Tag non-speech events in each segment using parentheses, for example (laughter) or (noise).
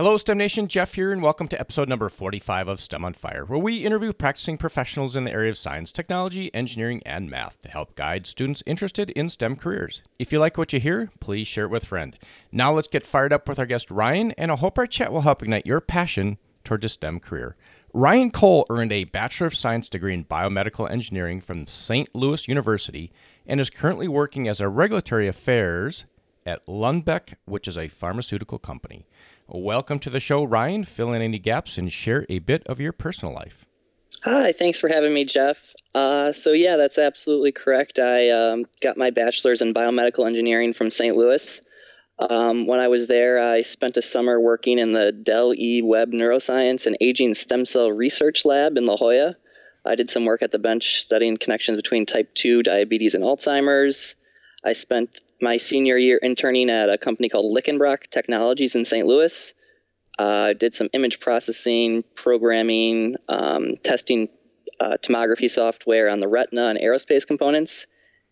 Hello, STEM Nation. Jeff here, and welcome to episode number 45 of STEM on Fire, where we interview practicing professionals in the area of science, technology, engineering, and math to help guide students interested in STEM careers. If you like what you hear, please share it with a friend. Now let's get fired up with our guest Ryan, and I hope our chat will help ignite your passion toward a STEM career. Ryan Kohl earned a Bachelor of Science degree in Biomedical Engineering from St. Louis University and is currently working as a regulatory affairs at Lundbeck, which is a pharmaceutical company. Welcome to the show, Ryan. Fill in any gaps and share a bit of your personal life. Hi, thanks for having me, Jeff. Uh, so, yeah, that's absolutely correct. I um, got my bachelor's in biomedical engineering from St. Louis. Um, when I was there, I spent a summer working in the Dell E Web Neuroscience and Aging Stem Cell Research Lab in La Jolla. I did some work at the bench studying connections between type 2 diabetes and Alzheimer's. I spent my senior year interning at a company called Lickenbrock Technologies in St. Louis. Uh, did some image processing, programming, um, testing uh, tomography software on the retina and aerospace components.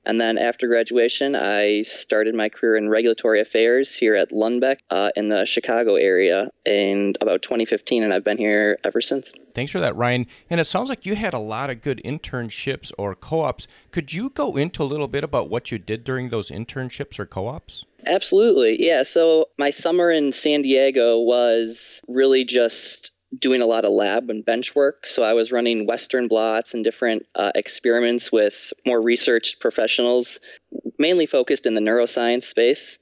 And then after graduation, I started my career in regulatory affairs here at Lundbeck uh, in the Chicago area in about 2015, and I've been here ever since. Thanks for that, Ryan. And it sounds like you had a lot of good internships or co ops. Could you go into a little bit about what you did during those internships or co ops? Absolutely. Yeah. So my summer in San Diego was really just doing a lot of lab and bench work. So I was running Western blots and different uh, experiments with more research professionals, mainly focused in the neuroscience space.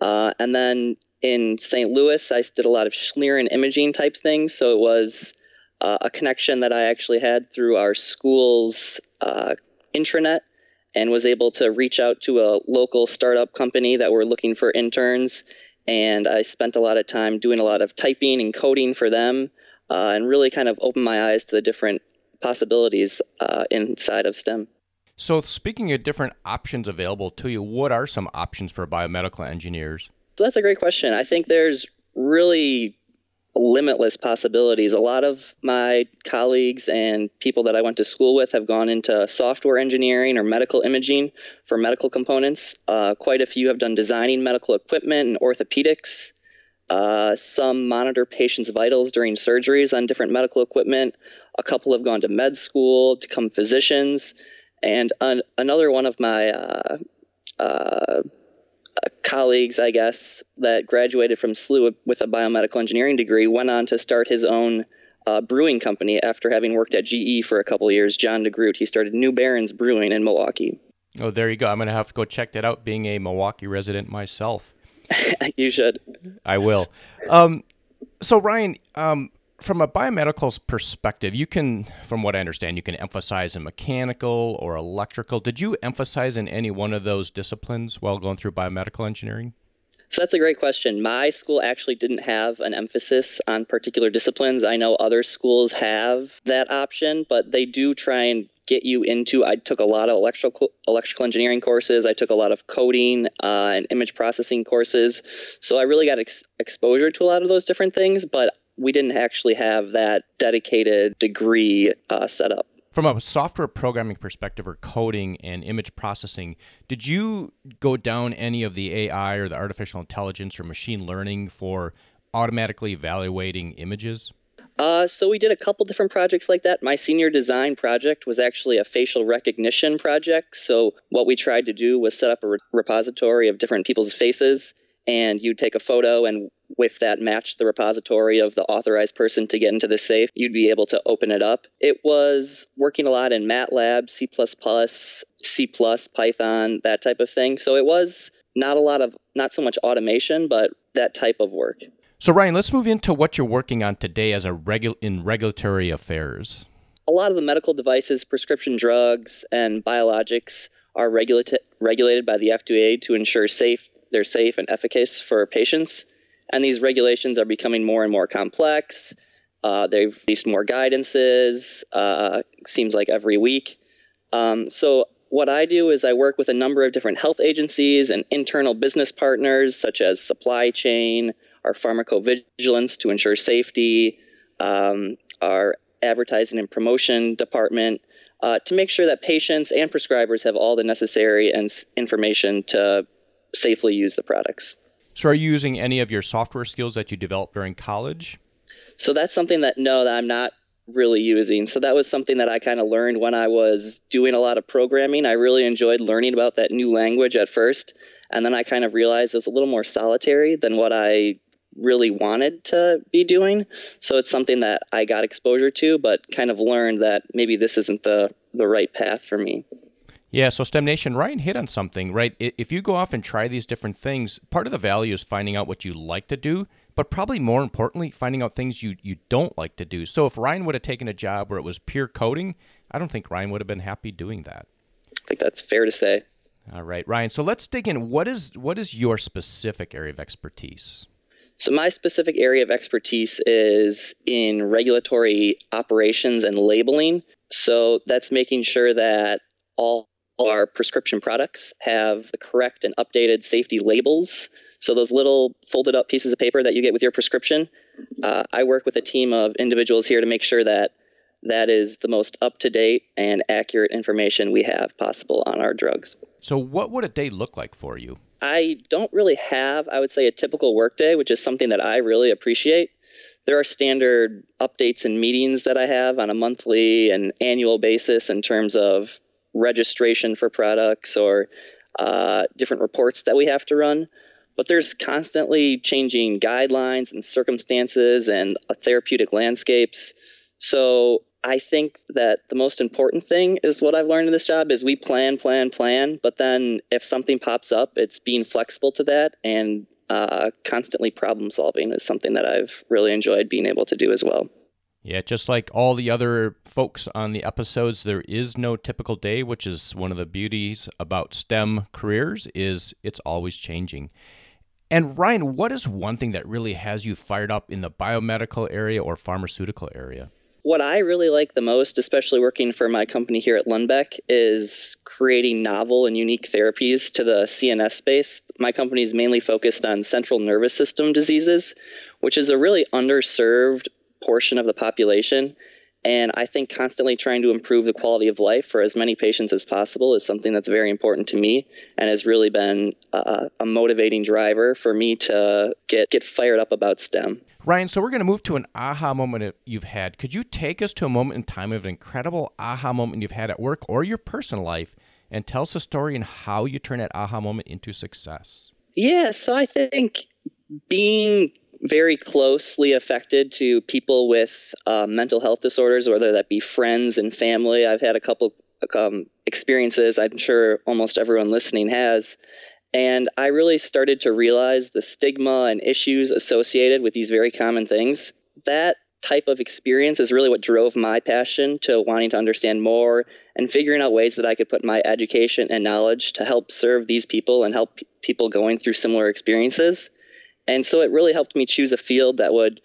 Uh, and then in St. Louis, I did a lot of Schlieren imaging type things. So it was uh, a connection that I actually had through our school's uh, intranet and was able to reach out to a local startup company that were looking for interns. And I spent a lot of time doing a lot of typing and coding for them uh, and really kind of opened my eyes to the different possibilities uh, inside of STEM. So, speaking of different options available to you, what are some options for biomedical engineers? So, that's a great question. I think there's really limitless possibilities. A lot of my colleagues and people that I went to school with have gone into software engineering or medical imaging for medical components. Uh, quite a few have done designing medical equipment and orthopedics. Uh, some monitor patients' vitals during surgeries on different medical equipment. A couple have gone to med school to become physicians. And an, another one of my uh, uh, colleagues, I guess, that graduated from SLU with a biomedical engineering degree went on to start his own uh, brewing company after having worked at GE for a couple years. John DeGroot. He started New Barons Brewing in Milwaukee. Oh, there you go. I'm going to have to go check that out, being a Milwaukee resident myself. (laughs) you should. I will. Um, so Ryan, um, from a biomedical perspective, you can, from what I understand, you can emphasize in mechanical or electrical. Did you emphasize in any one of those disciplines while going through biomedical engineering? So that's a great question. My school actually didn't have an emphasis on particular disciplines. I know other schools have that option, but they do try and get you into. I took a lot of electrical electrical engineering courses. I took a lot of coding uh, and image processing courses. So I really got ex- exposure to a lot of those different things, but we didn't actually have that dedicated degree uh, set up. From a software programming perspective or coding and image processing, did you go down any of the AI or the artificial intelligence or machine learning for automatically evaluating images? Uh, so we did a couple different projects like that. My senior design project was actually a facial recognition project. So what we tried to do was set up a re- repository of different people's faces, and you'd take a photo, and if that matched the repository of the authorized person to get into the safe, you'd be able to open it up. It was working a lot in MATLAB, C++, C++, Python, that type of thing. So it was not a lot of, not so much automation, but that type of work. So Ryan, let's move into what you're working on today as a regu- in regulatory affairs. A lot of the medical devices, prescription drugs, and biologics are regulated regulated by the FDA to ensure safe they're safe and efficacious for patients. And these regulations are becoming more and more complex. Uh, they've released more guidances. Uh, seems like every week. Um, so what I do is I work with a number of different health agencies and internal business partners, such as supply chain, our pharmacovigilance to ensure safety, um, our advertising and promotion department uh, to make sure that patients and prescribers have all the necessary and information to safely use the products. So, are you using any of your software skills that you developed during college? So that's something that no, that I'm not really using. So that was something that I kind of learned when I was doing a lot of programming. I really enjoyed learning about that new language at first, and then I kind of realized it was a little more solitary than what I really wanted to be doing. So it's something that I got exposure to, but kind of learned that maybe this isn't the the right path for me. Yeah, so STEM Nation, Ryan hit on something, right? If you go off and try these different things, part of the value is finding out what you like to do, but probably more importantly, finding out things you, you don't like to do. So if Ryan would have taken a job where it was pure coding, I don't think Ryan would have been happy doing that. I think that's fair to say. All right, Ryan. So let's dig in. What is what is your specific area of expertise? So my specific area of expertise is in regulatory operations and labeling. So that's making sure that all our prescription products have the correct and updated safety labels. So those little folded up pieces of paper that you get with your prescription, uh, I work with a team of individuals here to make sure that that is the most up to date and accurate information we have possible on our drugs. So, what would a day look like for you? I don't really have, I would say, a typical workday, which is something that I really appreciate. There are standard updates and meetings that I have on a monthly and annual basis in terms of registration for products or uh, different reports that we have to run. But there's constantly changing guidelines and circumstances and uh, therapeutic landscapes. So I think that the most important thing is what I've learned in this job is we plan, plan, plan. But then if something pops up, it's being flexible to that and uh, constantly problem solving is something that I've really enjoyed being able to do as well. Yeah, just like all the other folks on the episodes, there is no typical day, which is one of the beauties about STEM careers is it's always changing. And Ryan, what is one thing that really has you fired up in the biomedical area or pharmaceutical area? What I really like the most, especially working for my company here at Lundbeck, is creating novel and unique therapies to the CNS space. My company is mainly focused on central nervous system diseases, which is a really underserved portion of the population. And I think constantly trying to improve the quality of life for as many patients as possible is something that's very important to me and has really been a, a motivating driver for me to get, get fired up about STEM. Ryan, so we're going to move to an aha moment you've had. Could you take us to a moment in time of an incredible aha moment you've had at work or your personal life and tell us a story and how you turn that aha moment into success? Yeah, so I think being very closely affected to people with uh, mental health disorders, whether that be friends and family. I've had a couple um, experiences, I'm sure almost everyone listening has. And I really started to realize the stigma and issues associated with these very common things. That type of experience is really what drove my passion to wanting to understand more and figuring out ways that I could put my education and knowledge to help serve these people and help people going through similar experiences. And so it really helped me choose a field that would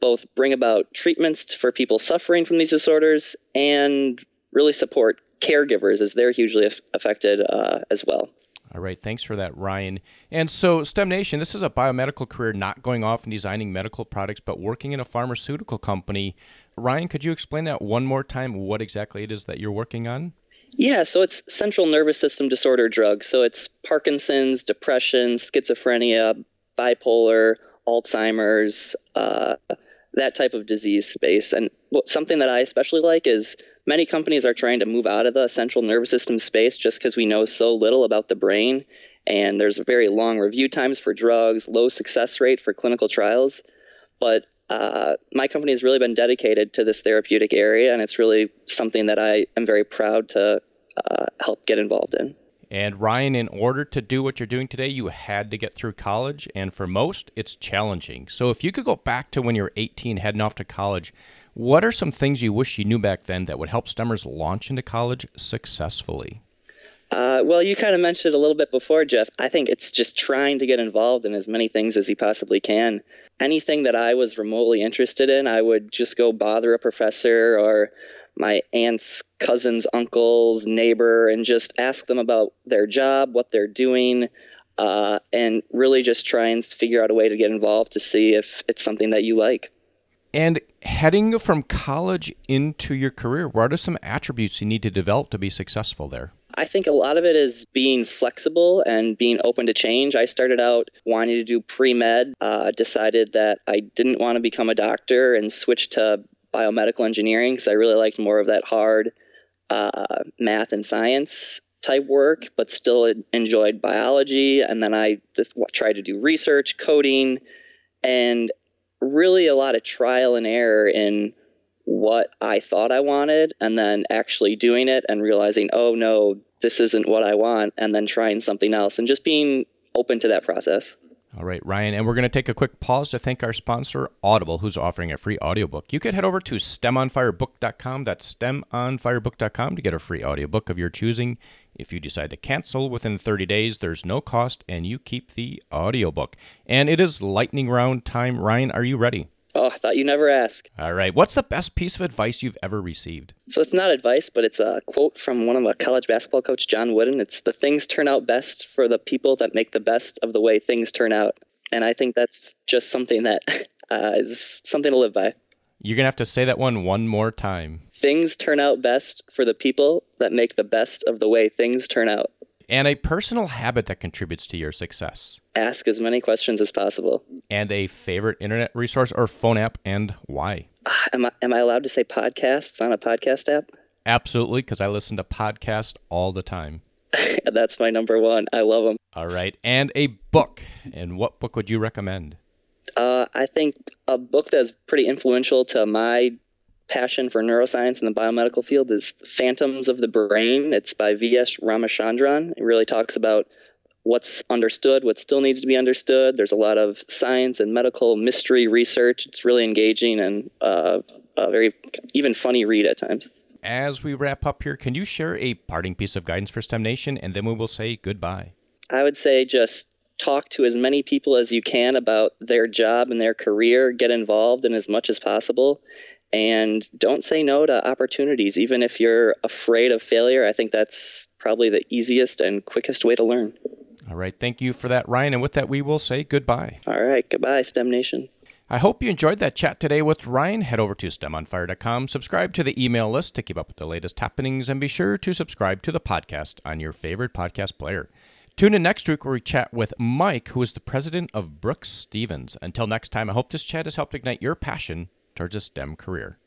both bring about treatments for people suffering from these disorders and really support caregivers as they're hugely affected uh, as well. All right, thanks for that, Ryan. And so, STEM Nation, this is a biomedical career, not going off and designing medical products, but working in a pharmaceutical company. Ryan, could you explain that one more time, what exactly it is that you're working on? Yeah, so it's central nervous system disorder drugs. So it's Parkinson's, depression, schizophrenia, bipolar, Alzheimer's, uh, that type of disease space. And something that I especially like is many companies are trying to move out of the central nervous system space just because we know so little about the brain. And there's very long review times for drugs, low success rate for clinical trials. But uh, my company has really been dedicated to this therapeutic area, and it's really something that I am very proud to uh, help get involved in. And Ryan, in order to do what you're doing today, you had to get through college. And for most, it's challenging. So if you could go back to when you were 18 heading off to college, what are some things you wish you knew back then that would help STEMers launch into college successfully? Uh, well, you kind of mentioned it a little bit before, Jeff. I think it's just trying to get involved in as many things as you possibly can. Anything that I was remotely interested in, I would just go bother a professor or my aunt's cousin's uncle's neighbor and just ask them about their job, what they're doing, uh, and really just try and figure out a way to get involved to see if it's something that you like. And heading from college into your career, what are some attributes you need to develop to be successful there? I think a lot of it is being flexible and being open to change. I started out wanting to do pre med, uh, decided that I didn't want to become a doctor and switched to biomedical engineering because I really liked more of that hard uh, math and science type work, but still enjoyed biology. And then I tried to do research, coding, and really a lot of trial and error in what I thought I wanted, and then actually doing it and realizing, oh no, this isn't what I want, and then trying something else, and just being open to that process. All right, Ryan, and we're going to take a quick pause to thank our sponsor, Audible, who's offering a free audiobook. You can head over to stemonfirebook.com, that's stemonfirebook.com, to get a free audiobook of your choosing. If you decide to cancel within 30 days, there's no cost, and you keep the audiobook. And it is lightning round time. Ryan, are you ready? I thought you never ask. All right. What's the best piece of advice you've ever received? So it's not advice, but it's a quote from one of a college basketball coach, John Wooden. It's the things turn out best for the people that make the best of the way things turn out. And I think that's just something that (laughs) uh, is something to live by. You're going to have to say that one one more time. Things turn out best for the people that make the best of the way things turn out and a personal habit that contributes to your success. Ask as many questions as possible. And a favorite internet resource or phone app and why? Uh, am, I, am I allowed to say podcasts on a podcast app? Absolutely, because I listen to podcasts all the time. (laughs) That's my number one. I love them. All right. And a book. And what book would you recommend? Uh, I think a book that's pretty influential to my passion for neuroscience in the biomedical field is Phantoms of the Brain. It's by V.S. Ramachandran. It really talks about what's understood, what still needs to be understood. There's a lot of science and medical mystery research. It's really engaging and uh, a very even funny read at times. As we wrap up here, can you share a parting piece of guidance for STEM Nation, and then we will say goodbye? I would say just talk to as many people as you can about their job and their career, get involved in as much as possible, and don't say no to opportunities even if you're afraid of failure. I think that's probably the easiest and quickest way to learn. All right. Thank you for that ryan. And with that we will say goodbye. All right. Goodbye stem nation. I hope you enjoyed that chat today with Ryan. Head over to STEMOnFire.com, subscribe to the email list to keep up with the latest happenings, and be sure to subscribe to the podcast on your favorite podcast player. Tune in next week where we chat with Mike, who is the president of Brooks Stevens. Until next time, I hope this chat has helped ignite your passion towards a STEM career.